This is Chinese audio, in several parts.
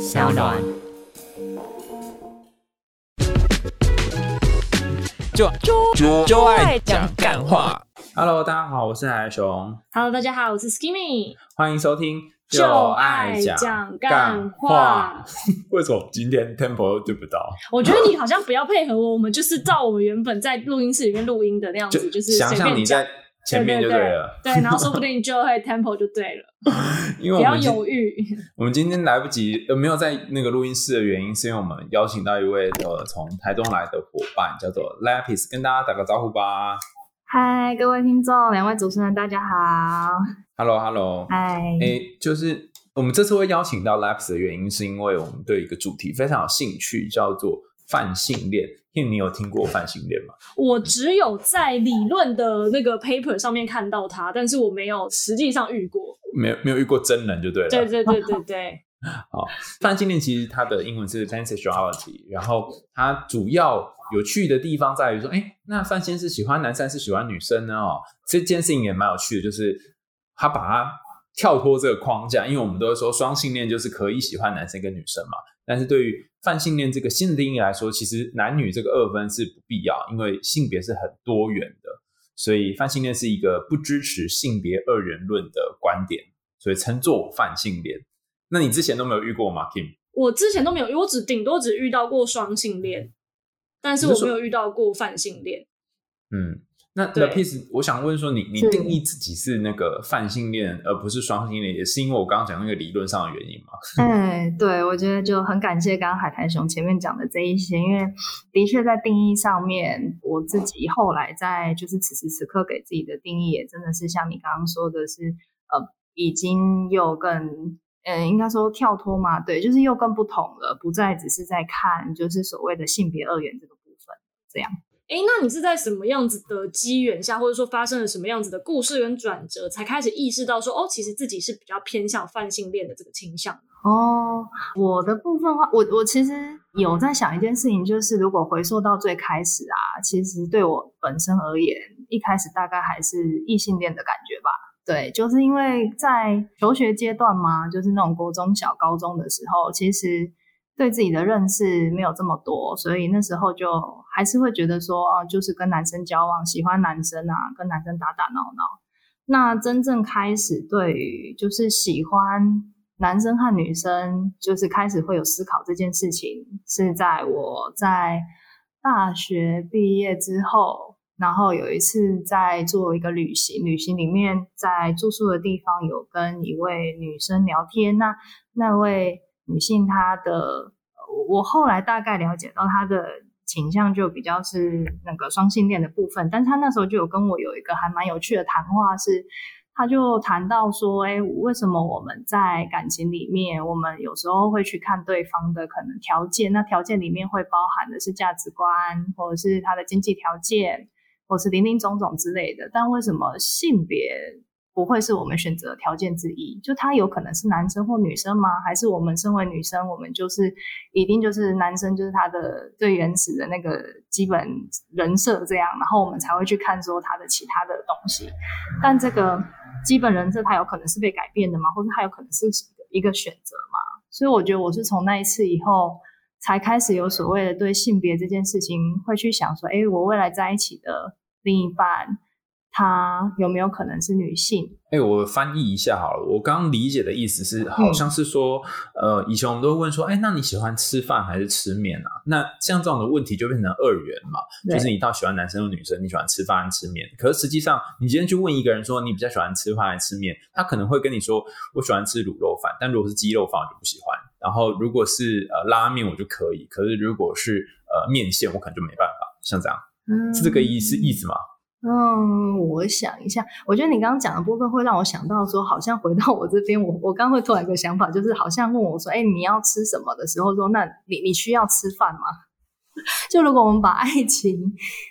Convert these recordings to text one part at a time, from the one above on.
小暖。就就就爱讲干话。Hello，大家好，我是海熊，Hello，大家好，我是 Skimmy，欢迎收听就爱讲干话。为什么今天 tempo 又对不到？我觉得你好像不要配合我，我们就是照我们原本在录音室里面录音的那样子，就是想随便讲象你在。前面就对了，对，然后说不定就会 tempo 就对了，因为不要我们今犹豫。我们今天来不及，呃，没有在那个录音室的原因，是因为我们邀请到一位呃从台东来的伙伴，叫做 Lapis，跟大家打个招呼吧。嗨，各位听众，两位主持人，大家好。Hello，Hello，嗨，诶，就是我们这次会邀请到 Lapis 的原因，是因为我们对一个主题非常有兴趣，叫做泛性恋。因为你有听过泛性恋吗？我只有在理论的那个 paper 上面看到它，但是我没有实际上遇过。没有，没有遇过真人就对了。对对对对对，好泛性恋其实它的英文是 pansexuality，然后它主要有趣的地方在于说，哎，那泛性是喜欢男生还是喜欢女生呢？哦，这件事情也蛮有趣的，就是他把它跳脱这个框架，因为我们都会说双性恋就是可以喜欢男生跟女生嘛，但是对于泛性恋这个新的定义来说，其实男女这个二分是不必要，因为性别是很多元的，所以泛性恋是一个不支持性别二元论的观点，所以称作泛性恋。那你之前都没有遇过吗，Kim？我之前都没有，我只顶多只遇到过双性恋，但是我没有遇到过泛性恋。嗯，那对 The Piece，我想问说你，你是定义自己是那个泛性恋，而不是双性恋，也是因为我刚刚讲那个理论上的原因吗？哎，对，我觉得就很感谢刚刚海苔熊前面讲的这一些，因为的确在定义上面，我自己后来在就是此时此刻给自己的定义，也真的是像你刚刚说的是，呃，已经又更。嗯，应该说跳脱嘛，对，就是又更不同了，不再只是在看就是所谓的性别二元这个部分，这样。诶，那你是在什么样子的机缘下，或者说发生了什么样子的故事跟转折，才开始意识到说，哦，其实自己是比较偏向泛性恋的这个倾向？哦，我的部分话，我我其实有在想一件事情，就是如果回溯到最开始啊，其实对我本身而言，一开始大概还是异性恋的感觉吧。对，就是因为在求学阶段嘛，就是那种国中小、高中的时候，其实对自己的认识没有这么多，所以那时候就还是会觉得说，啊，就是跟男生交往，喜欢男生啊，跟男生打打闹闹。那真正开始对于就是喜欢男生和女生，就是开始会有思考这件事情，是在我在大学毕业之后，然后有一次在做一个旅行，旅行里面在住宿的地方有跟一位女生聊天，那那位女性她的，我后来大概了解到她的倾向就比较是那个双性恋的部分，但她那时候就有跟我有一个还蛮有趣的谈话是。他就谈到说，哎，为什么我们在感情里面，我们有时候会去看对方的可能条件？那条件里面会包含的是价值观，或者是他的经济条件，或是林林总总之类的。但为什么性别不会是我们选择条件之一？就他有可能是男生或女生吗？还是我们身为女生，我们就是一定就是男生就是他的最原始的那个基本人设这样，然后我们才会去看说他的其他的东西。但这个基本人设他有可能是被改变的嘛，或者他有可能是一个选择嘛。所以我觉得我是从那一次以后才开始有所谓的对性别这件事情会去想说，哎，我未来在一起的另一半，他有没有可能是女性？哎、我翻译一下好了。我刚刚理解的意思是，好像是说，呃，以前我们都会问说，哎、那你喜欢吃饭还是吃面啊？那像这种的问题就变成二元嘛，就是你到喜欢男生或女生，你喜欢吃饭还是吃面？可是实际上，你今天去问一个人说你比较喜欢吃饭还是吃面，他可能会跟你说，我喜欢吃卤肉饭，但如果是鸡肉饭我就不喜欢。然后如果是呃拉面我就可以，可是如果是呃面线，我可能就没办法。像这样，嗯是这个意思意思吗？嗯，我想一下，我觉得你刚刚讲的部分会让我想到说，好像回到我这边，我我刚会突然一个想法，就是好像问我说，哎，你要吃什么的时候说，那你你需要吃饭吗？就如果我们把爱情，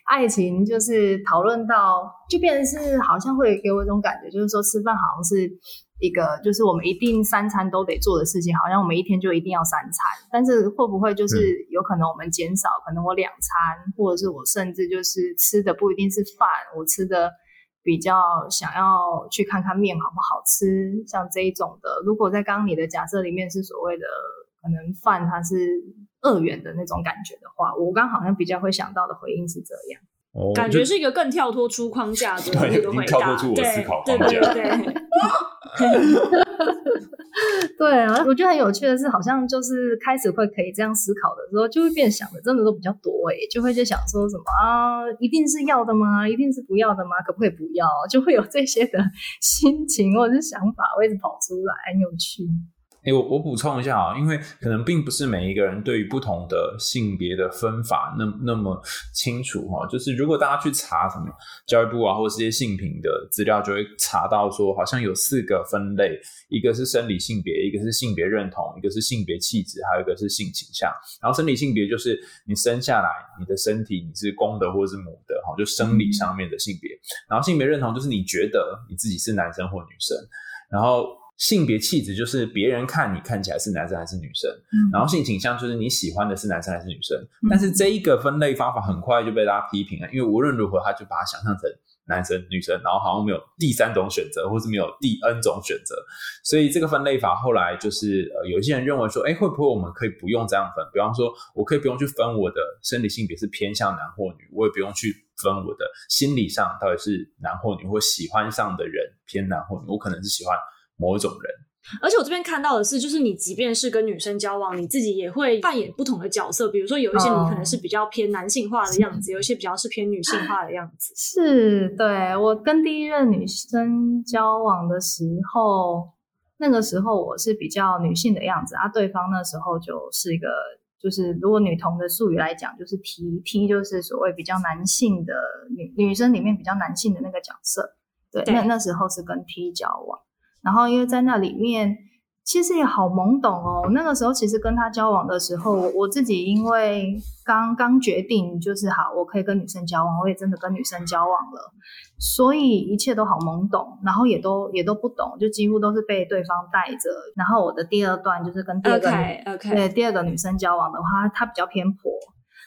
爱情就是讨论到，就变成是好像会给我一种感觉，就是说吃饭好像是一个，就是我们一定三餐都得做的事情，好像我们一天就一定要三餐。但是会不会就是有可能我们减少，可能我两餐，或者是我甚至就是吃的不一定是饭，我吃的比较想要去看看面好不好吃，像这一种的。如果在刚刚你的假设里面是所谓的可能饭它是二元的那种感觉的话，我刚好像比较会想到的回应是这样。哦感觉是一个更跳脱出框架的对那个回答，对脱出我思考框架对对对，对啊，我觉得很有趣的是，好像就是开始会可以这样思考的时候，就会变想的真的都比较多诶，就会在想说什么啊，一定是要的吗？一定是不要的吗？可不可以不要？就会有这些的心情或者是想法会一直跑出来，很有趣。我我补充一下啊，因为可能并不是每一个人对于不同的性别的分法那那么清楚哈。就是如果大家去查什么教育部啊，或者这些性平的资料，就会查到说，好像有四个分类，一个是生理性别，一个是性别认同，一个是性别气质，还有一个是性倾向。然后生理性别就是你生下来你的身体你是公的或者是母的哈，就生理上面的性别。然后性别认同就是你觉得你自己是男生或女生，然后。性别气质就是别人看你看起来是男生还是女生，嗯然后性倾向就是你喜欢的是男生还是女生。但是这一个分类方法很快就被大家批评了，因为无论如何他就把它想象成男生女生，然后好像没有第三种选择，或是没有第 N 种选择。所以这个分类法后来就是呃，有一些人认为说，哎，会不会我们可以不用这样分？比方说，我可以不用去分我的生理性别是偏向男或女，我也不用去分我的心理上到底是男或女，或喜欢上的人偏男或女，我可能是喜欢某一种人。而且我这边看到的是，就是你即便是跟女生交往，你自己也会扮演不同的角色。比如说，有一些你可能是比较偏男性化的样子，有一些比较是偏女性化的样子。是对我跟第一任女生交往的时候，那个时候我是比较女性的样子啊，对方那时候就是一个，就是如果女同的术语来讲，就是 T T，就是所谓比较男性的女女生里面比较男性的那个角色。对，对那那时候是跟 T 交往，然后因为在那里面。其实也好懵懂哦。那个时候其实跟他交往的时候，我我自己因为刚刚决定就是好，我可以跟女生交往，我也真的跟女生交往了，所以一切都好懵懂，然后也都也都不懂，就几乎都是被对方带着。然后我的第二段就是跟第二个对第二个女生交往的话，她比较偏婆。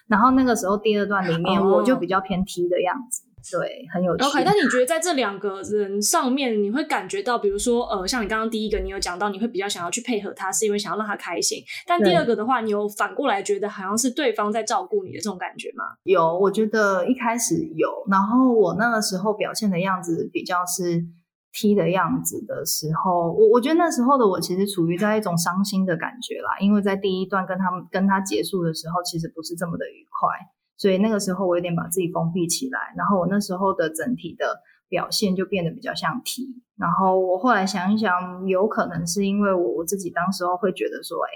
然后那个时候第二段里面，哦我就比较偏 T 的样子，对，很有趣。OK，那你觉得在这两个人上面，你会感觉到，比如说，呃，像你刚刚第一个，你有讲到你会比较想要去配合他，是因为想要让他开心。但第二个的话，你有反过来觉得好像是对方在照顾你的这种感觉吗？有，我觉得一开始有，然后我那个时候表现的样子比较是 T 的样子的时候，我我觉得那时候的我其实处于在一种伤心的感觉啦，因为在第一段跟他们跟他结束的时候，其实不是这么的愉快，所以那个时候我有点把自己封闭起来，然后我那时候的整体的表现就变得比较像 T，然后我后来想一想，有可能是因为我我自己当时候会觉得说，哎，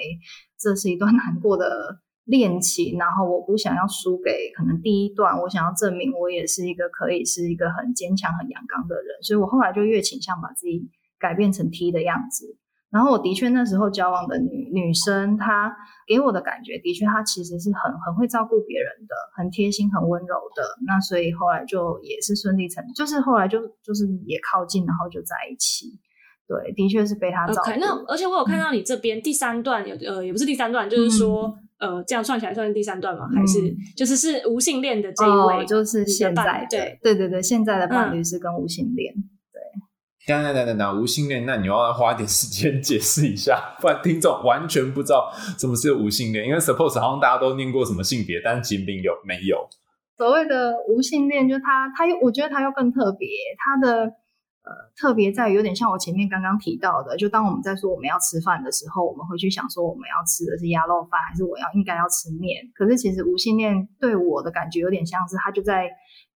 这是一段 难过的恋情，然后我不想要输给可能第一段，我想要证明我也是一个可以是一个很坚强、很阳刚的人，所以我后来就越倾向把自己改变成 T 的样子。然后我的确那时候交往的女女生，她给我的感觉的确她其实是很很会照顾别人的，很贴心、很温柔的。那所以后来就也是顺理成，就是后来就就是也靠近，然后就在一起。对，的确是被她照顾。那而且我有看到你这边第三段有呃，也不是第三段，就是说、呃，这样算起来算是第三段吗？还是、嗯就是是无性恋的这一位、哦，就是现在侣对对对对，现在的伴嗯侣是跟无性恋。等等等等等，无性恋，那你要花一点时间解释一下，不然听众完全不知道什么是无性恋。因为 suppose 好像大家都念过什么性别，但是其实并有没有。所谓的无性恋，就他他又我觉得他又更特别，他的呃特别在于有点像我前面刚刚提到的，就当我们在说我们要吃饭的时候，我们会去想说我们要吃的是鸭肉饭，还是我要应该要吃面。可是其实无性恋对我的感觉有点像是他就在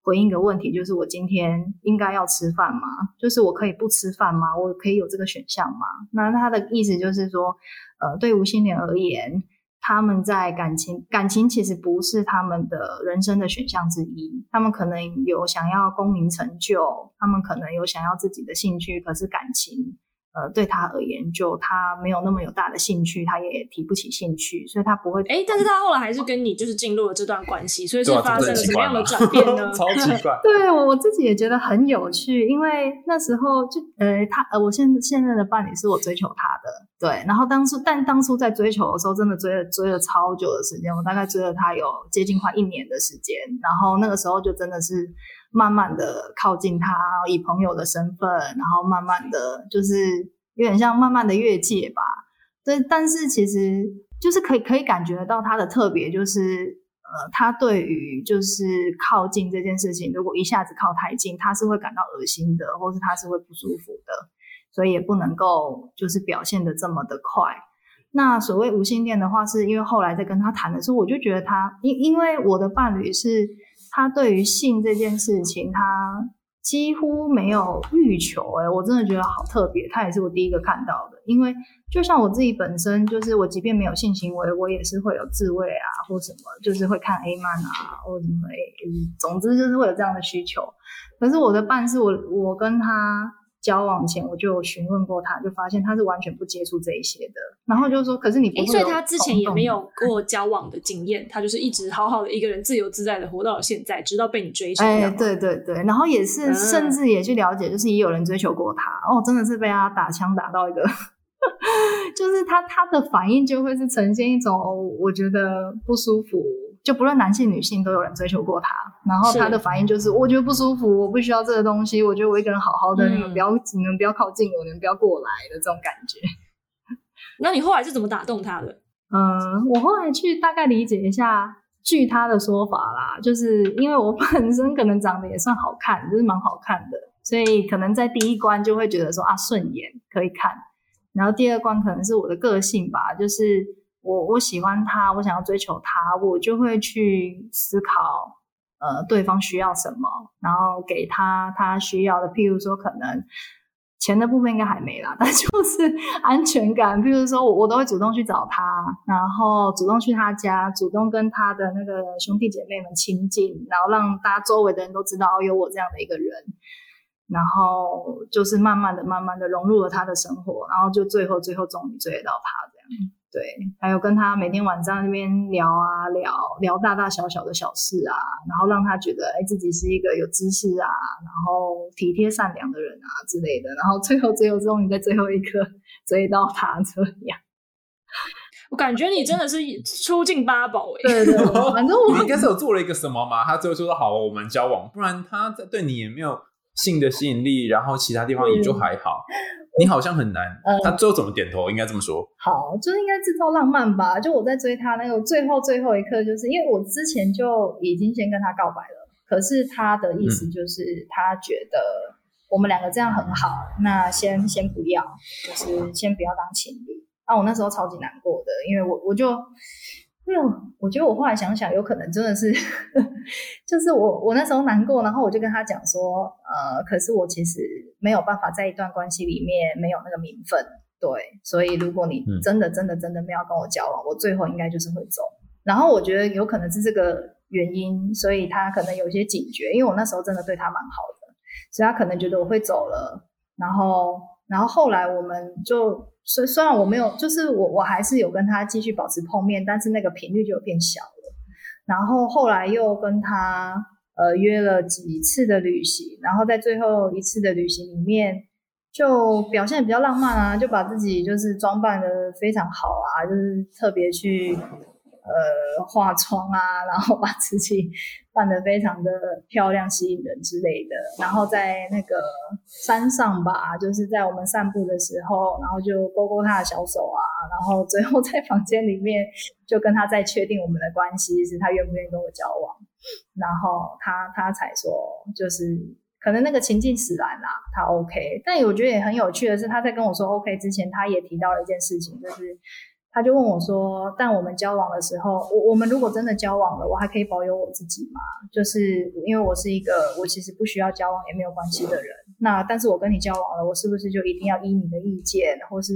回应一个问题，就是我今天应该要吃饭吗？就是我可以不吃饭吗？我可以有这个选项吗？那他的意思就是说，呃，对无性恋而言。他们在感情感情其实不是他们的人生的选项之一，他们可能有想要功名成就，他们可能有想要自己的兴趣，可是感情，呃，对他而言，就他没有那么有大的兴趣，他也提不起兴趣，所以他不会。哎，但是他后来还是跟你就是进入了这段关系，所以是对啊发生了什么样的转变呢？超奇怪。对我我自己也觉得很有趣，因为那时候就呃，他呃，我现现在的伴侣是我追求他的，对，然后当初但当初在追求的时候，真的追了追了超久的时间，我大概追了他有接近快一年的时间，然后那个时候就真的是慢慢的靠近他，以朋友的身份，然后慢慢的就是有点像慢慢的越界吧，对，但是其实就是可以可以感觉到他的特别，就是呃，他对于就是靠近这件事情，如果一下子靠太近，他是会感到恶心的，或是他是会不舒服的，所以也不能够就是表现的这么的快。那所谓无性恋的话，是因为后来在跟他谈的时候，我就觉得他因因为我的伴侣是他对于性这件事情，他几乎没有欲求，哎，我真的觉得好特别。他也是我第一个看到的，因为就像我自己本身，就是我即便没有性行为，我也是会有自慰啊，或什么，就是会看 A 漫啊，或什么，总之就是会有这样的需求。可是我的伴是我，我跟他。交往前我就询问过他，就发现他是完全不接触这一些的。然后就说：“可是你不所以他之前也没有过交往的经验，他就是一直好好的一个人，自由自在的活到了现在，直到被你追求。”哎，对对对，然后也是甚至也去了解，就是也有人追求过他哦，真的是被他打枪打到一个，就是他他的反应就会是呈现一种我觉得不舒服。就不论男性女性都有人追求过他，然后他的反应就是我觉得不舒服，我不需要这个东西，我觉得我一个人好好的，你们不要你们不要靠近我，你们不要过来的这种感觉。那你后来是怎么打动他的？嗯，我后来去大概理解一下，据他的说法啦，就是因为我本身可能长得也算好看，就是蛮好看的，所以可能在第一关就会觉得说啊顺眼可以看，然后第二关可能是我的个性吧，就是。我我喜欢他，我想要追求他，我就会去思考，呃，对方需要什么，然后给他他需要的。譬如说，可能钱的部分应该还没啦，但就是安全感。譬如说，我我都会主动去找他，然后主动去他家，主动跟他的那个兄弟姐妹们亲近，然后让大家周围的人都知道有我这样的一个人，然后就是慢慢的、慢慢的融入了他的生活，然后就最后、最后终于追到他这样。对，还有跟他每天晚上那边聊啊聊聊大大小小的小事啊，然后让他觉得哎自己是一个有知识啊，然后体贴善良的人啊之类的，然后最后最后终于在最后一刻追到他这样。我感觉你真的是出尽八宝哎。对对，反正我应该是有做了一个什么嘛，他最后说好我们交往，不然他在对你也没有性的吸引力，然后其他地方也就还好。你好像很难，他最后怎么点头？应该这么说。好，就是应该制造浪漫吧。就我在追他那个最后最后一刻，就是因为我之前就已经先跟他告白了，可是他的意思就是他觉得我们两个这样很好，那先先不要，就是先不要当情侣。那我那时候超级难过的，因为我我就。哎呦，我觉得我后来想想，有可能真的是，就是我我那时候难过，然后我就跟他讲说，呃，可是我其实没有办法在一段关系里面没有那个名分，对，所以如果你真的真的真的没有跟我交往，我最后应该就是会走。然后我觉得有可能是这个原因，所以他可能有些警觉，因为我那时候真的对他蛮好的，所以他可能觉得我会走了，然后然后后来我们就。虽虽然我没有，就是我我还是有跟他继续保持碰面，但是那个频率就变小了。然后后来又跟他呃约了几次的旅行，然后在最后一次的旅行里面，就表现比较浪漫啊，就把自己就是装扮的非常好啊，就是特别去。呃，化妆啊，然后把自己扮得非常的漂亮、吸引人之类的。然后在那个山上吧，就是在我们散步的时候，然后就勾勾他的小手啊，然后最后在房间里面就跟他再确定我们的关系，是他愿不愿意跟我交往。然后他他才说，就是可能那个情境使然啦，他 OK。但我觉得也很有趣的是，他在跟我说 OK 之前，他也提到了一件事情，就是。他就问我说：“但我们交往的时候，我我们如果真的交往了，我还可以保有我自己吗？就是因为我是一个我其实不需要交往也没有关系的人。那但是我跟你交往了，我是不是就一定要依你的意见，或是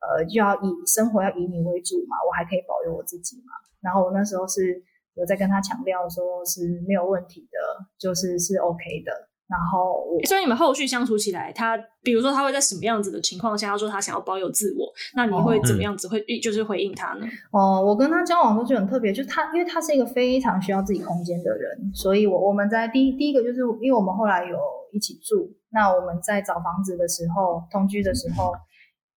呃就要以生活要以你为主嘛？我还可以保有我自己嘛？然后我那时候是有在跟他强调说是没有问题的，就是是 OK 的。”然后，所以你们后续相处起来，他比如说他会在什么样子的情况下，他说他想要保有自我，那你会怎么样子会就是回应他呢？哦，我跟他交往的时候就很特别，就是他因为他是一个非常需要自己空间的人，所以我我们在第第一个就是因为我们后来有一起住，那我们在找房子的时候，同居的时候，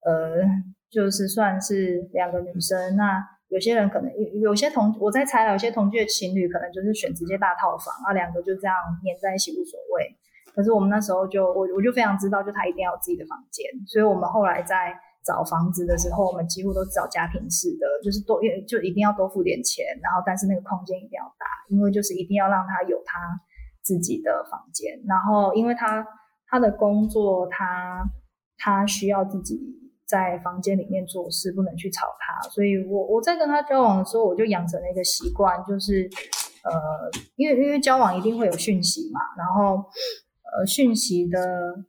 呃，就是算是两个女生，那有些人可能有有些同我在猜，有些同居的情侣可能就是选直接大套房，啊，两个就这样黏在一起无所谓。可是我们那时候就我我就非常知道，就他一定要有自己的房间，所以我们后来在找房子的时候，我们几乎都找家庭式的，就是多就一定要多付点钱，然后但是那个空间一定要大，因为就是一定要让他有他自己的房间。然后因为他他的工作，他他需要自己在房间里面做事，不能去吵他，所以我我在跟他交往的时候，我就养成了一个习惯，就是呃，因为因为交往一定会有讯息嘛，然后。呃，讯息的，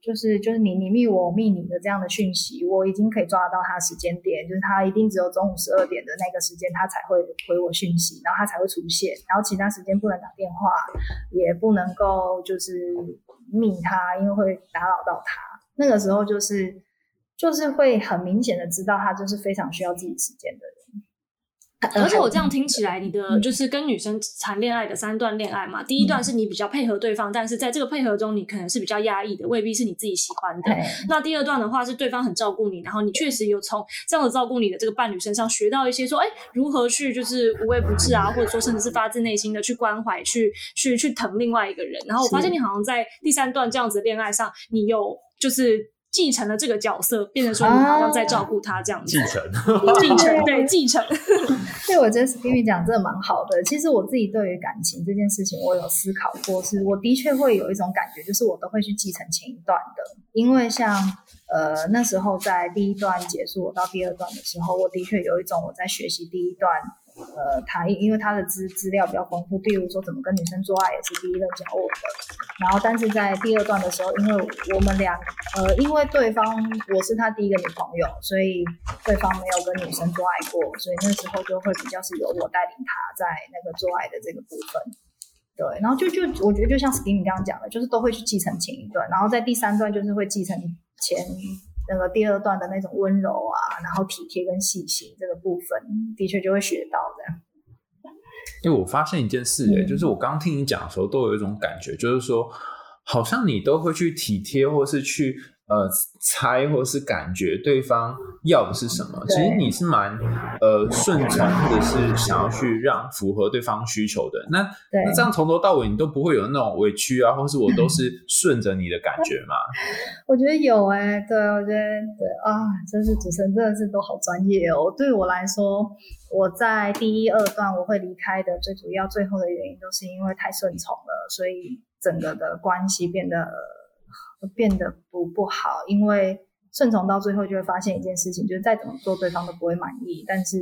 就是就是你你密我，我密你的这样的讯息，我已经可以抓得到他时间点，就是他一定只有中午十二点的那个时间，他才会回我讯息，然后他才会出现，然后其他时间不能打电话，也不能够就是密他，因为会打扰到他。那个时候就是就是会很明显的知道他就是非常需要自己时间的人。而且我这样听起来，你的就是跟女生谈恋爱的三段恋爱嘛，第一段是你比较配合对方，但是在这个配合中，你可能是比较压抑的，未必是你自己喜欢的。那第二段的话是对方很照顾你，然后你确实有从这样的照顾你的这个伴侣身上学到一些说，哎，如何去就是无微不至啊，或者说甚至是发自内心的去关怀、去去去疼另外一个人。然后我发现你好像在第三段这样子恋爱上，你有就是。继承了这个角色，变成说你好像在照顾他这样子。继承，继承，对，继承。对，我觉得 Skinny 讲真的蛮好的。其实我自己对于感情这件事情，我有思考过，是我的确会有一种感觉，就是我都会去继承前一段的，因为像呃那时候在第一段结束，我到第二段的时候，我的确有一种我在学习第一段。呃，他因为他的资资料比较丰富，比如说怎么跟女生做爱也是第一任教我的。然后，但是在第二段的时候，因为我们俩，呃，因为对方我是他第一个女朋友，所以对方没有跟女生做爱过，所以那时候就会比较是由我带领他在那个做爱的这个部分。对，然后就就我觉得就像 Skinny 刚刚讲的，就是都会去继承前一段，然后在第三段就是会继承前。那个第二段的那种温柔啊，然后体贴跟细心这个部分，的确就会学到的。因为我发现一件事，哎，就是我刚听你讲的时候，都有一种感觉，就是说，好像你都会去体贴，或是去。呃，猜或是感觉对方要的是什么？其实你是蛮呃顺从，或者是想要去让符合对方需求的。那那这样从头到尾你都不会有那种委屈啊，或是我都是顺着你的感觉嘛？我觉得有哎，对我觉得对啊，真是主持人真的是都好专业哦。对我来说，我在第一二段我会离开的最主要最后的原因，都是因为太顺从了，所以整个的关系变得。变得不不好，因为顺从到最后就会发现一件事情，就是再怎么做对方都不会满意。但是，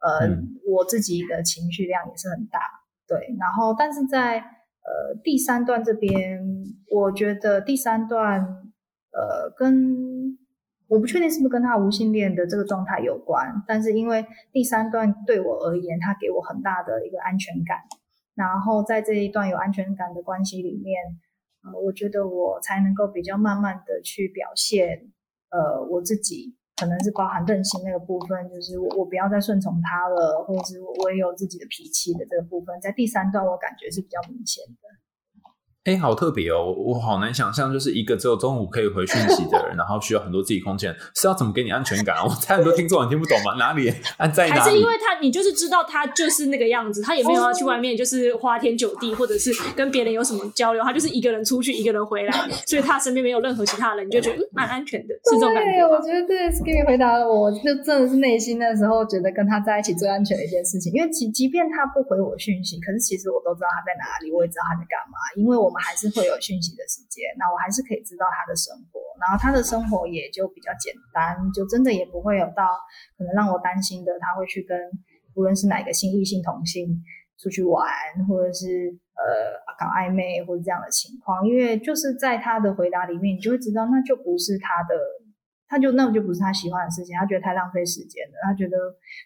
呃，我自己的情绪量也是很大，对。然后，但是在呃第三段这边，我觉得第三段呃跟我不确定是不是跟他无性恋的这个状态有关，但是因为第三段对我而言，他给我很大的一个安全感。然后在这一段有安全感的关系里面。我觉得我才能够比较慢慢的去表现，呃，我自己可能是包含任性那个部分，就是我我不要再顺从他了，或者是我也有自己的脾气的这个部分，在第三段我感觉是比较明显的。哎，好特别哦！我好难想象，就是一个只有中午可以回讯息的人，然后需要很多自己空间，是要怎么给你安全感啊？我猜很多听众你听不懂吗？哪里？安，在哪里？还是因为他，你就是知道他就是那个样子，他也没有要去外面，就是花天酒地，或者是跟别人有什么交流，他就是一个人出去，一个人回来，所以他身边没有任何其他人，你就觉得嗯，蛮安全的，是这种感觉。我觉得对 s k i 回答了，我就真的是内心那时候觉得跟他在一起最安全的一件事情，因为即即便他不回我讯息，可是其实我都知道他在哪里，我也知道他在干嘛，因为我们还是会有。讯息的时间，那我还是可以知道他的生活，然后他的生活也就比较简单，就真的也不会有到可能让我担心的，他会去跟无论是哪个性异性同性出去玩，或者是呃搞暧昧或者这样的情况，因为就是在他的回答里面，你就会知道那就不是他的，他就那就不是他喜欢的事情，他觉得太浪费时间了，他觉得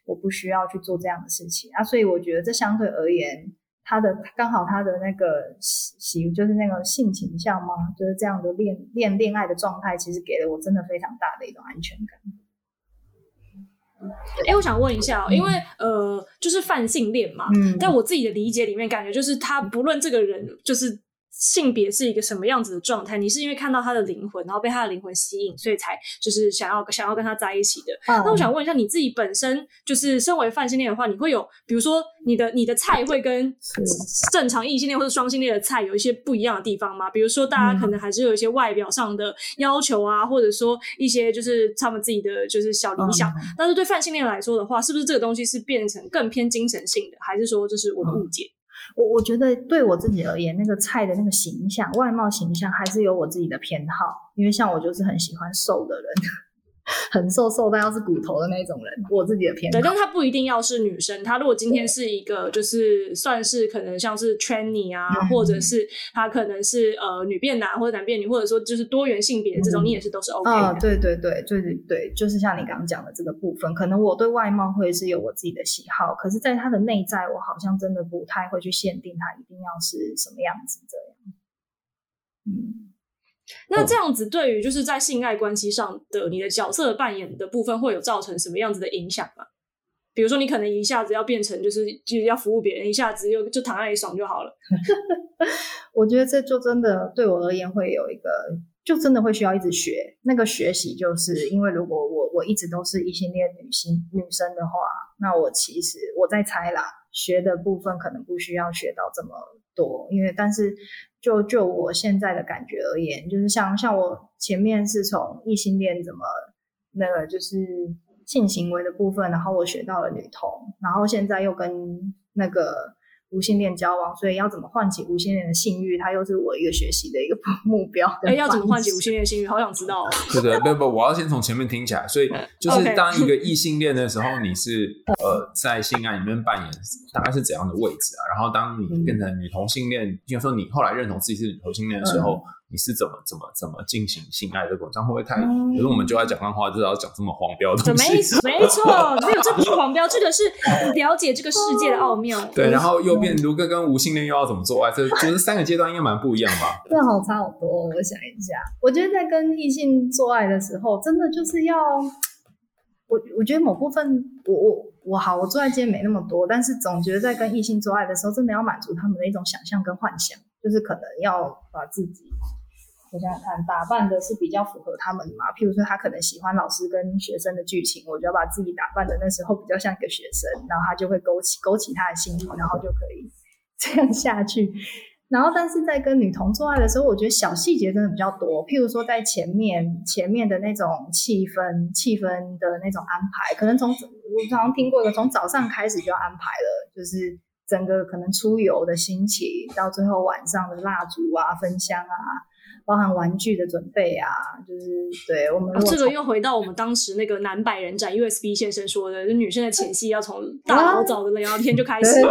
我不需要去做这样的事情啊，所以我觉得这相对而言。他的刚好他的那个喜就是那个性倾向吗？就是这样的恋恋恋爱的状态，其实给了我真的非常大的一种安全感。哎，我想问一下，因为呃，就是泛性恋嘛，在我自己的理解里面，感觉就是他不论这个人就是性别是一个什么样子的状态？你是因为看到他的灵魂，然后被他的灵魂吸引，所以才就是想要想要跟他在一起的。那我想问一下，你自己本身就是身为泛性恋的话，你会有比如说你的你的菜会跟正常异性恋或者双性恋的菜有一些不一样的地方吗？比如说大家可能还是有一些外表上的要求啊，或者说一些就是他们自己的就是小理想。但是对泛性恋来说的话，是不是这个东西是变成更偏精神性的，还是说就是我的误解？我我觉得对我自己而言，那个菜的那个形象、外貌形象还是有我自己的偏好，因为像我就是很喜欢瘦的人。很瘦瘦但要是骨头的那种人，我自己的偏对，但他不一定要是女生。他如果今天是一个，就是算是可能像是 tranny 啊，或者是他可能是呃女变男或者男变女，或者说就是多元性别的这种，你也是都是 OK 的。对对对对对对，就是像你刚刚讲的这个部分，可能我对外貌会是有我自己的喜好，可是在他的内在，我好像真的不太会去限定他一定要是什么样子这样。嗯。那这样子对于就是在性爱关系上的你的角色扮演的部分，会有造成什么样子的影响吗？比如说，你可能一下子要变成就是就是要服务别人，一下子又就躺在那里爽就好了。我觉得这就真的对我而言会有一个，就真的会需要一直学。那个学习就是因为如果我我一直都是异性恋女性女生的话，那我其实我在猜啦，学的部分可能不需要学到这么因为但是。就就我现在的感觉而言，就是像像我前面是从异性恋怎么那个就是性行为的部分，然后我学到了女同，然后现在又跟那个。无性恋交往，所以要怎么唤起无性恋的性欲，它又是我一个学习的一个 目标。哎，要怎么唤起无性恋性欲？好想知道。对对，不不，我要先从前面听起来。所以就是当一个异性恋的时候，你是呃在性爱里面扮演大概是怎样的位置啊？然后当你变成女同性恋，比如说你后来认同自己是女同性恋的时候。你是怎么怎么怎么进行性爱的过程？会不会太？可是我们就爱讲脏话，就要讲这么黄标的东西。没 没错，没有，这不是黄标，这个是了解这个世界的奥妙。对，然后又变如哥跟无性恋又要怎么做爱？这就是三个阶段应该蛮不一样吧？这好差好多。我想一下，我觉得在跟异性做爱的时候，真的就是要我，我觉得某部分，我我我好，我做爱经验没那么多，但是总觉得在跟异性做爱的时候，真的要满足他们的一种想象跟幻想，就是可能要把自己。我想想看，打扮的是比较符合他们嘛？譬如说，他可能喜欢老师跟学生的剧情，我就要把自己打扮的那时候比较像一个学生，然后他就会勾起勾起他的心意，然后就可以 这样下去。然后，但是在跟女同做爱的时候，我觉得小细节真的比较多。譬如说，在前面前面的那种气氛气氛的那种安排，可能从我常常听过的，从早上开始就要安排了，就是整个可能出游的心情，到最后晚上的蜡烛啊、焚香啊。包含玩具的准备啊，就是对我们这个又回到我们当时那个南百人展 USB 先生说的，就女生的前戏要从大老早的聊天就开始。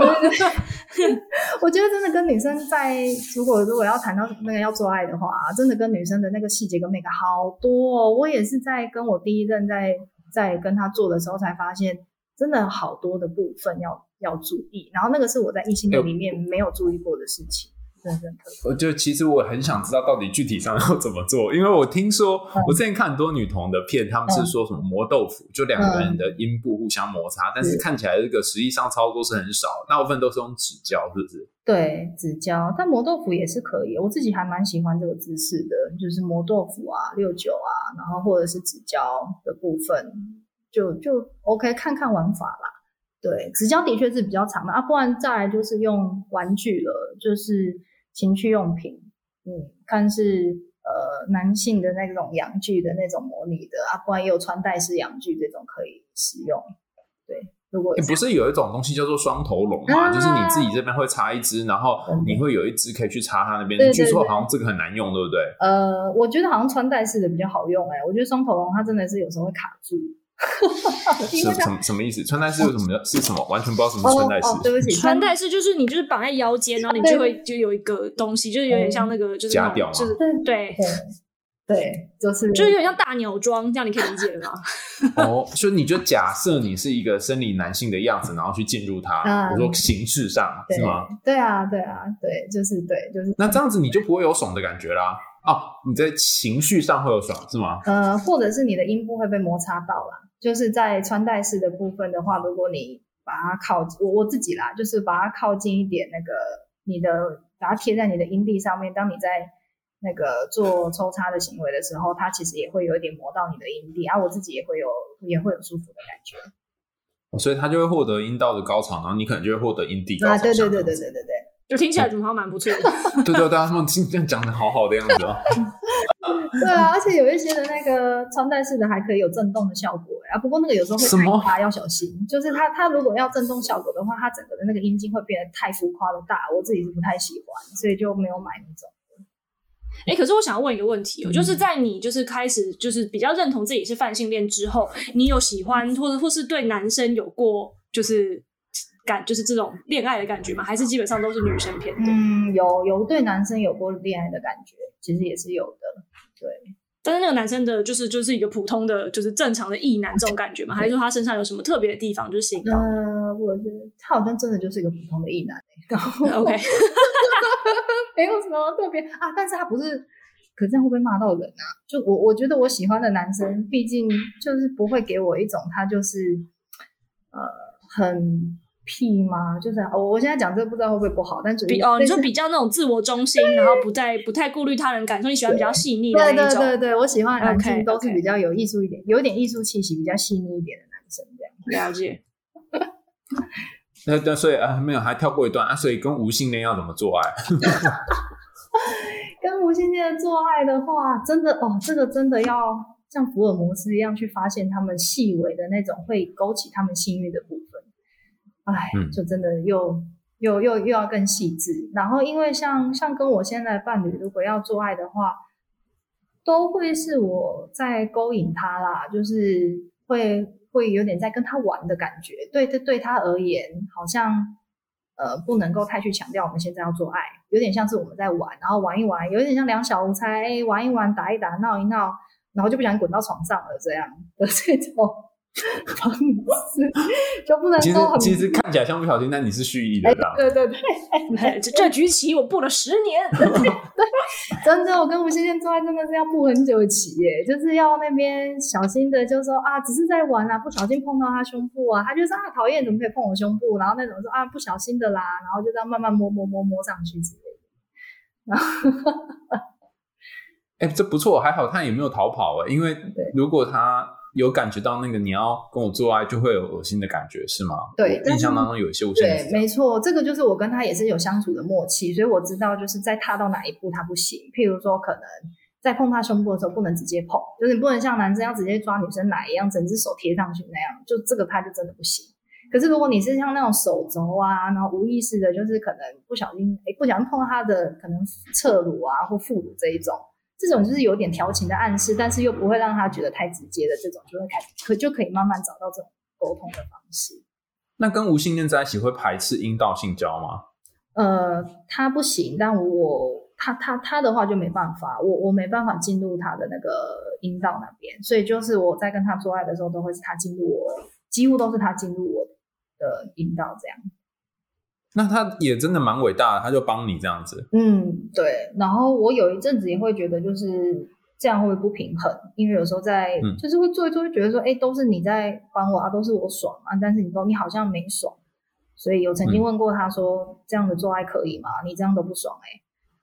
我觉得真的跟女生在如果如果要谈到那个要做爱的话，真的跟女生的那个细节跟美感好多。哦。我也是在跟我第一任在在跟他做的时候才发现，真的好多的部分要要注意。然后那个是我在异性恋里面没有注意过的事情。我就其实我很想知道到底具体上要怎么做，因为我听说我之前看很多女童的片，他们是说什么磨豆腐，就两个人的阴部互相摩擦，但是看起来这个实际上操作是很少，大部分都是用纸胶，是不是？对，纸胶，但磨豆腐也是可以，我自己还蛮喜欢这个姿势的，就是磨豆腐啊、六九啊，然后或者是纸胶的部分，就就 OK，看看玩法啦。对，纸胶的确是比较长的啊，不然再来就是用玩具了，就是。情趣用品，嗯，看是呃男性的那种阳具的那种模拟的啊，不然也有穿戴式阳具这种可以使用。对，如果不是有一种东西叫做双头龙嘛，就是你自己这边会插一支，然后你会有一支可以去插它那边。据说好像这个很难用，对不对？呃，我觉得好像穿戴式的比较好用，哎，我觉得双头龙它真的是有时候会卡住。什什什么意思？穿戴式有什么？是什么？完全不知道什么穿戴式。对不起，穿戴式就是你就是绑在腰间，然后你就会就有一个东西，就是有点像那个就是夹吊就是对对，就是就是有点像大鸟装，这样你可以理解吗？哦，所以你就假设你是一个生理男性的样子，然后去进入它，我说形式上是吗？对啊，对啊，对，就是对，就是那这样子你就不会有爽的感觉啦。哦，你在情绪上会有爽是吗？呃，或者是你的阴部会被摩擦到啦。就是在穿戴式的部分的话，如果你把它靠我我自己啦，就是把它靠近一点那个你的把它贴在你的阴蒂上面，当你在那个做抽插的行为的时候，它其实也会有一点磨到你的阴蒂，而、我自己也会有也会有舒服的感觉。所以他就会获得阴道的高潮，然后你可能就会获得阴蒂高潮。啊，对对对对对对对。就听起来怎么好像蛮不错的。对对对，他们这样讲的好好的样子哦。对啊，而且有一些的那个穿戴式的还可以有震动的效果啊，不过那个有时候会太大，要小心。就是它它如果要震动效果的话，它整个的那个音茎会变得太浮夸的大，我自己是不太喜欢，所以就没有买那种。哎，可是我想要问一个问题哦，就是在你就是开始就是比较认同自己是泛性恋之后，你有喜欢或者或是对男生有过就是感就是这种恋爱的感觉吗？还是基本上都是女生偏多？嗯，有有对男生有过恋爱的感觉，其实也是有的。对，但是那个男生的就是就是一个普通的就是正常的异男这种感觉吗？还是说他身上有什么特别的地方就是吸引到？呃，我觉得他好像真的就是一个普通的异男。OK。没有什么特别啊，但是他不是，可这样会不会骂到人啊？就我我觉得我喜欢的男生，毕竟就是不会给我一种他就是呃很屁吗？就是我我现在讲这个不知道会不会不好，但主比哦，你说比较那种自我中心，然后不太不太顾虑他人感受，你喜欢比较细腻的那种。对对对对，我喜欢的男生都是比较有艺术一点，有点艺术气息，比较细腻一点的男生这样。了解。那那所以啊没有还跳过一段啊，所以跟无性恋要怎么做爱？跟无性恋做爱的话，真的哦，这个真的要像福尔摩斯一样去发现他们细微的那种会勾起他们性欲的部分。哎，就真的又又又又要更细致。然后因为像像跟我现在伴侣如果要做爱的话，都会是我在勾引他啦，就是会。会有点在跟他玩的感觉，对对对他而言，好像呃不能够太去强调我们现在要做爱，有点像是我们在玩，然后玩一玩，有点像两小无猜，哎玩一玩，打一打，闹一闹，然后就不想滚到床上了这样的 这种。方式就不能其实其实看起来像不小心，但你是蓄意的，对对对，这这局棋我布了十年，对，真的，我跟吴先生做爱真的是要布很久的棋耶，就是要那边小心的，就说啊，只是在玩啊，不小心碰到他胸部啊，他就说啊，讨厌，怎么可以碰我胸部？然后那种说啊，不小心的啦，然后就这样慢慢摸摸摸摸上去之类的。然后，哎，这不错，还好他也没有逃跑哎，因为如果他。有感觉到那个你要跟我做爱就会有恶心的感觉是吗？对，印象当中有一些无性对，没错，这个就是我跟他也是有相处的默契，所以我知道就是在踏到哪一步他不行。譬如说，可能在碰他胸部的时候不能直接碰，就是你不能像男生要直接抓女生奶一样，整只手贴上去那样，就这个他就真的不行。可是如果你是像那种手肘啊，然后无意识的，就是可能不小心哎不小心碰到他的可能侧乳啊或副乳这一种。这种就是有点调情的暗示，但是又不会让他觉得太直接的这种，就会开可就可以慢慢找到这种沟通的方式。那跟无性恋在一起会排斥阴道性交吗？呃，他不行，但我他他他的话就没办法，我我没办法进入他的那个阴道那边，所以就是我在跟他做爱的时候，都会是他进入我，几乎都是他进入我的阴道这样。那他也真的蛮伟大的，他就帮你这样子。嗯，对。然后我有一阵子也会觉得，就是这样会不平衡？因为有时候在，就是会做一做，会觉得说，哎，都是你在帮我啊，都是我爽啊，但是你都你好像没爽。所以有曾经问过他说，这样的做爱可以吗？你这样都不爽哎。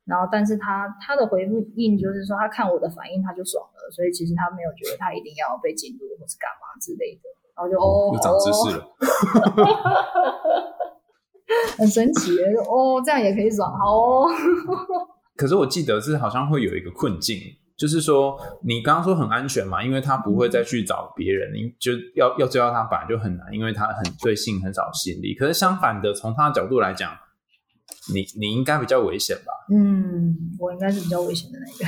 然后，但是他他的回复应就是说，他看我的反应他就爽了，所以其实他没有觉得他一定要被进入或是干嘛之类的。然后就哦，又长知识了。很神奇哦，这样也可以爽，好哦。可是我记得是好像会有一个困境，就是说你刚刚说很安全嘛，因为他不会再去找别人，你就要要追到他本来就很难，因为他很对性很少吸引力。可是相反的，从他的角度来讲，你你应该比较危险吧？嗯，我应该是比较危险的那个，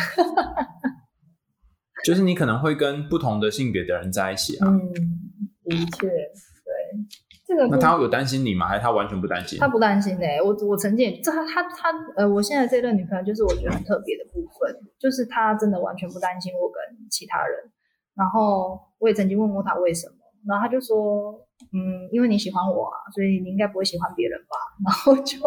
就是你可能会跟不同的性别的人在一起啊。嗯，的确，对。这个那他有担心你吗？还是他完全不担心？他不担心诶，我我曾经这他他他呃，我现在这任女朋友就是我觉得很特别的部分，就是他真的完全不担心我跟其他人。然后我也曾经问过他为什么，然后他就说，嗯，因为你喜欢我啊，所以你应该不会喜欢别人吧？然后就。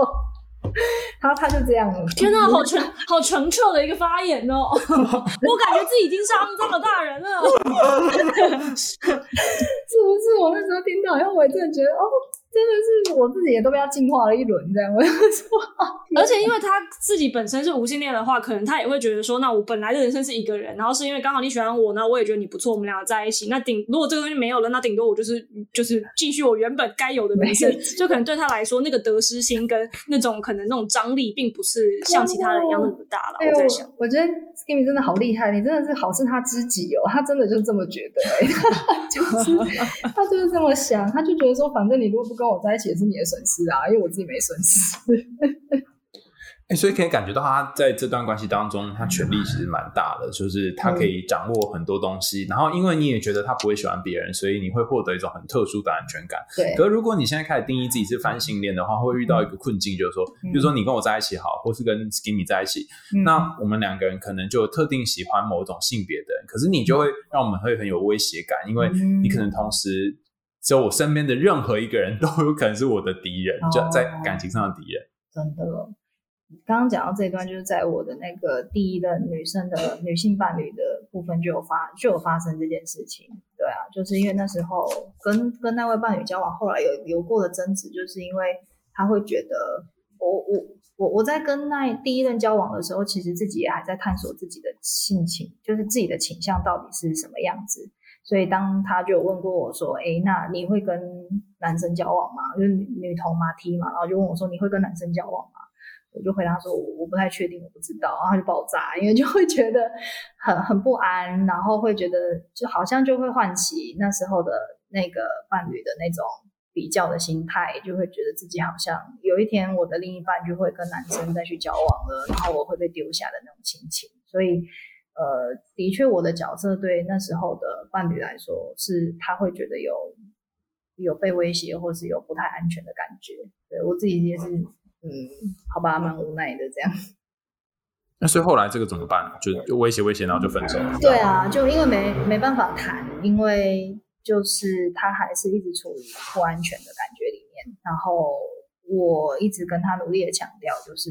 他他就这样了，天哪，好纯好纯澈的一个发言哦！我感觉自己已经是肮脏的大人了，是不是？我那时候听到，然后我真的觉得，哦，真的是我自己也都被他净化了一轮，这样我就说。而且因为他自己本身是无性恋的话，可能他也会觉得说，那我本来的人生是一个人，然后是因为刚好你喜欢我那，我也觉得你不错，我们两个在一起。那顶如果这个东西没有了，那顶多我就是 就是继续我原本该有的人生。就可能对他来说，那个得失心跟那种可能那种张力，并不是像其他人一样那么大了。我在想，我觉得 Skimmy 真的好厉害，你真的是好是他知己哦，他真的就这么觉得，就是他就是这么想，他就觉得说，反正你如果不跟我在一起，也是你的损失啊，因为我自己没损失。所以可以感觉到他在这段关系当中，他权力其实蛮大的，就是他可以掌握很多东西。然后因为你也觉得他不会喜欢别人，所以你会获得一种很特殊的安全感。对。可如果你现在开始定义自己是泛性恋的话，会遇到一个困境，就是说，比如说你跟我在一起好，或是跟 Skinny 在一起，那我们两个人可能就特定喜欢某种性别的人，可是你就会让我们会很有威胁感，因为你可能同时只有我身边的任何一个人 都有可能是我的敌人，就在感情上的敌人。真的。刚刚讲到这一段，就是在我的那个第一任女生的女性伴侣的部分就有发就有发生这件事情。对啊，就是因为那时候跟跟那位伴侣交往，后来有有过的争执，就是因为他会觉得我我我我在跟那第一任交往的时候，其实自己也还在探索自己的性情，就是自己的倾向到底是什么样子。所以当他就有问过我说：“哎，那你会跟男生交往吗？就是女女同嘛 T 嘛？”然后就问我说：“你会跟男生交往吗？”我就回答说，我我不太确定，我不知道，然后就爆炸，因为就会觉得很很不安，然后会觉得就好像就会唤起那时候的那个伴侣的那种比较的心态，就会觉得自己好像有一天我的另一半就会跟男生再去交往了，然后我会被丢下的那种心情。所以，呃，的确我的角色对那时候的伴侣来说，是他会觉得有有被威胁，或是有不太安全的感觉。对我自己也是。嗯，好吧，蛮无奈的这样。那所以后来这个怎么办？就就威胁威胁，然后就分手了。对啊，就因为没没办法谈，因为就是他还是一直处于不安全的感觉里面。然后我一直跟他努力的强调，就是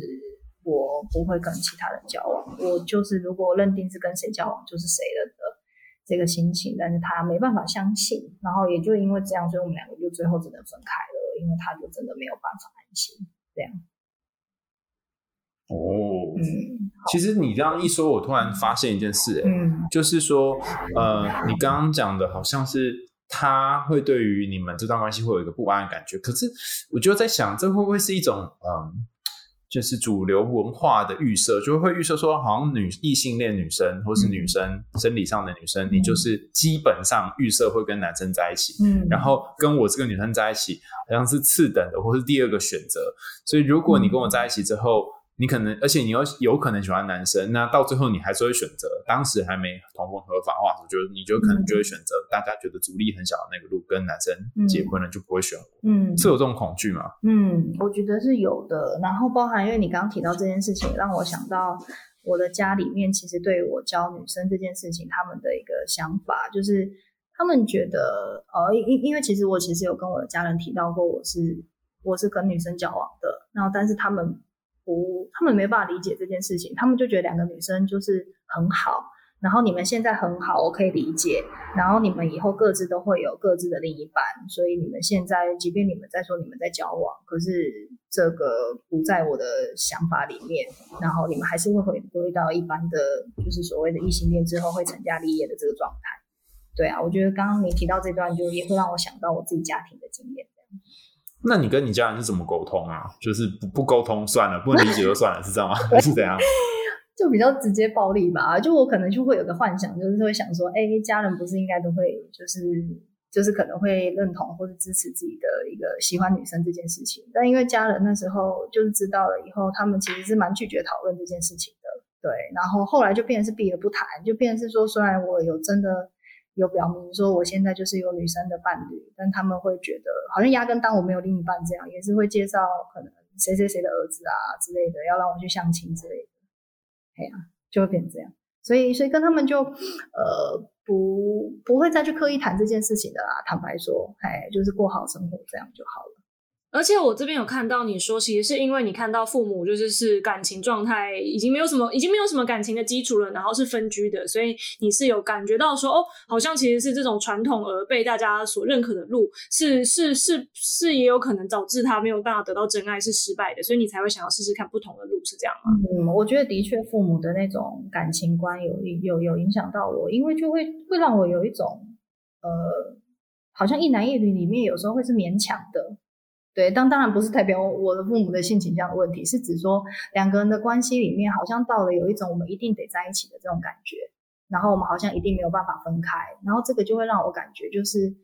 我不会跟其他人交往，我就是如果认定是跟谁交往就是谁了的这个心情。但是他没办法相信，然后也就因为这样，所以我们两个就最后只能分开了，因为他就真的没有办法安心。这样哦，嗯，其实你这样一说，我突然发现一件事，嗯，就是说，呃，你刚刚讲的好像是他会对于你们这段关系会有一个不安的感觉，可是我就在想，这会不会是一种，嗯。就是主流文化的预设，就会预设说，好像女异性恋女生或是女生生理上的女生，你就是基本上预设会跟男生在一起，嗯，然后跟我这个女生在一起，好像是次等的或是第二个选择。所以如果你跟我在一起之后，你可能，而且你又有可能喜欢男生，那到最后你还是会选择当时还没同婚合法化，我觉得你就可能就会选择大家觉得阻力很小的那个路，跟男生结婚了就不会选我。嗯，是有这种恐惧吗？嗯，我觉得是有的。然后包含，因为你刚刚提到这件事情，让我想到我的家里面其实对我教女生这件事情，他们的一个想法就是，他们觉得，呃，因因为其实我其实有跟我的家人提到过，我是我是跟女生交往的，然后但是他们。不，他们没办法理解这件事情，他们就觉得两个女生就是很好，然后你们现在很好，我可以理解，然后你们以后各自都会有各自的另一半，所以你们现在即便你们在说你们在交往，可是这个不在我的想法里面，然后你们还是会回归到一般的，就是所谓的异性恋之后会成家立业的这个状态。对啊，我觉得刚刚你提到这段，就也会让我想到我自己家庭的经验。那你跟你家人是怎么沟通啊？就是不不沟通算了，不能理解就算了，是这样吗？还是怎样？就比较直接暴力吧。就我可能就会有个幻想，就是会想说，哎，家人不是应该都会，就是就是可能会认同或者支持自己的一个喜欢女生这件事情。但因为家人那时候就是知道了以后，他们其实是蛮拒绝讨论这件事情的。对，然后后来就变成是避而不谈，就变成是说，虽然我有真的。有表明说我现在就是有女生的伴侣，但他们会觉得好像压根当我没有另一半这样，也是会介绍可能谁谁谁的儿子啊之类的，要让我去相亲之类的，哎呀，就会变这样。所以，所以跟他们就呃不不会再去刻意谈这件事情的啦。坦白说，哎，就是过好生活这样就好了。而且我这边有看到你说，其实是因为你看到父母就是是感情状态已经没有什么，已经没有什么感情的基础了，然后是分居的，所以你是有感觉到说，哦，好像其实是这种传统而被大家所认可的路，是是是是也有可能导致他没有办法得到真爱，是失败的，所以你才会想要试试看不同的路，是这样吗？嗯，我觉得的确父母的那种感情观有有有影响到我，因为就会会让我有一种呃，好像一男一女里面有时候会是勉强的。对，当当然不是代表我的父母的性倾向的问题，是指说两个人的关系里面好像到了有一种我们一定得在一起的这种感觉，然后我们好像一定没有办法分开，然后这个就会让我感觉就是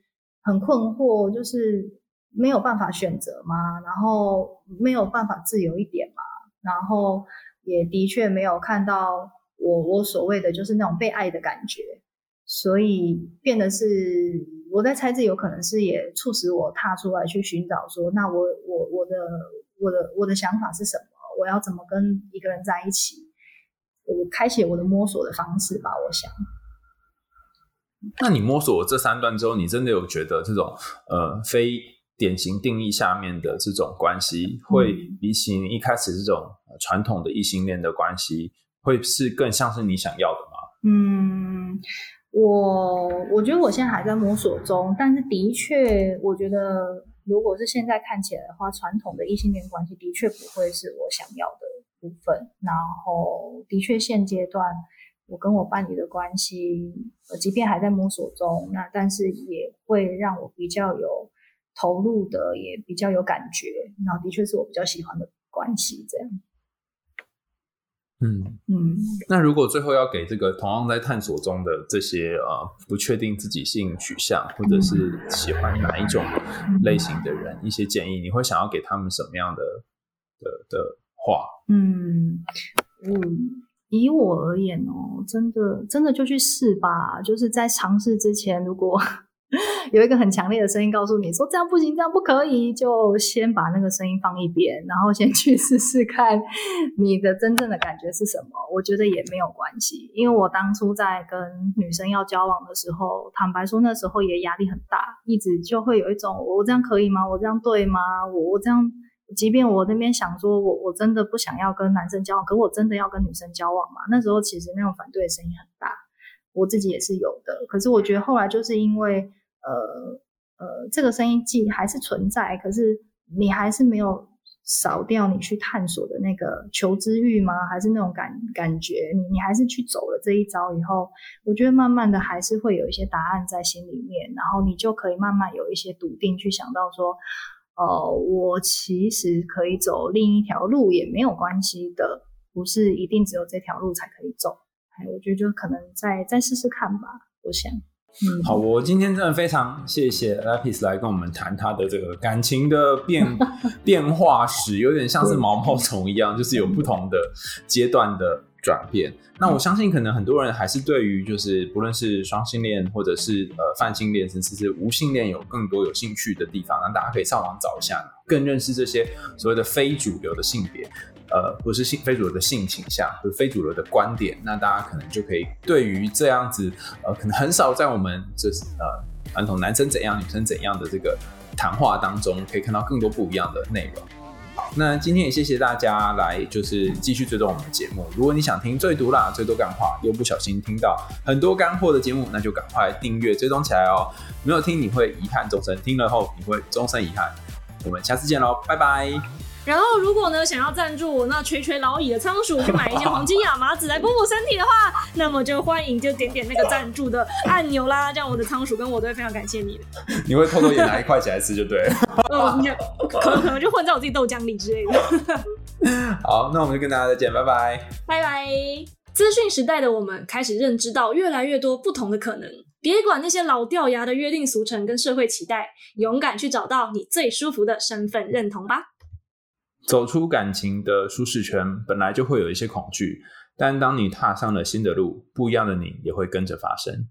很困惑，就是没有办法选择吗？然后没有办法自由一点吗？然后也的确没有看到我我所谓的就是那种被爱的感觉，所以变得是。我在猜，这有可能是也促使我踏出来去寻找，说那我我我的我的我的想法是什么？我要怎么跟一个人在一起？我开启我的摸索的方式吧。我想，那你摸索这三段之后，你真的有觉得这种呃非典型定义下面的这种关系，会比起一开始这种传统的异性恋的关系，会是更像是你想要的吗？嗯。我我觉得我现在还在摸索中，但是的确，我觉得如果是现在看起来的话，传统的异性恋关系的确不会是我想要的部分。然后，的确现阶段我跟我伴侣的关系，呃，即便还在摸索中，那但是也会让我比较有投入的，也比较有感觉。然后，的确是我比较喜欢的关系，这样。嗯嗯，那如果最后要给这个同样在探索中的这些呃不确定自己性取向或者是喜欢哪一种类型的人一些建议，你会想要给他们什么样的的的话？嗯嗯，以我而言哦，真的真的就去试吧，就是在尝试之前，如果。有一个很强烈的声音告诉你说这样不行，这样不可以，就先把那个声音放一边，然后先去试试看你的真正的感觉是什么。我觉得也没有关系，因为我当初在跟女生要交往的时候，坦白说那时候也压力很大，一直就会有一种我这样可以吗？我这样对吗？我我这样，即便我那边想说我我真的不想要跟男生交往，可我真的要跟女生交往吗？那时候其实那种反对的声音很大，我自己也是有的。可是我觉得后来就是因为。呃呃，这个声音既还是存在，可是你还是没有少掉你去探索的那个求知欲吗？还是那种感感觉？你你还是去走了这一招以后，我觉得慢慢的还是会有一些答案在心里面，然后你就可以慢慢有一些笃定去想到说，呃，我其实可以走另一条路也没有关系的，不是一定只有这条路才可以走。哎，我觉得就可能再再试试看吧，我想。嗯好，我今天真的非常谢谢 Lapis 来跟我们谈他的这个感情的变 变化史，有点像是毛毛虫一样，就是有不同的阶段的转变。那我相信，可能很多人还是对于就是不论是双性恋或者是呃泛性恋，甚至是无性恋，有更多有兴趣的地方。那大家可以上网找一下，更认识这些所谓的非主流的性别。呃，或是性非主流的性倾向，或非主流的观点，那大家可能就可以对于这样子，呃，可能很少在我们就是呃传统男生怎样、女生怎样的这个谈话当中，可以看到更多不一样的内容。好，那今天也谢谢大家来，就是继续追踪我们的节目。如果你想听最毒辣、最多干话，又不小心听到很多干货的节目，那就赶快订阅追踪起来哦。没有听你会遗憾终身，听了后你会终身遗憾。我们下次见喽，拜拜。然后，如果呢想要赞助我那垂垂老矣的仓鼠去买一些黄金亚麻籽来补补身体的话，那么就欢迎就点点那个赞助的按钮啦，这样我的仓鼠跟我都会非常感谢你的。你会偷偷也拿一块起来吃就对。嗯，可能可能就混在我自己豆浆里之类的。好，那我们就跟大家再见，拜拜。拜拜。资讯时代的我们开始认知到越来越多不同的可能，别管那些老掉牙的约定俗成跟社会期待，勇敢去找到你最舒服的身份认同吧。走出感情的舒适圈，本来就会有一些恐惧，但当你踏上了新的路，不一样的你也会跟着发生。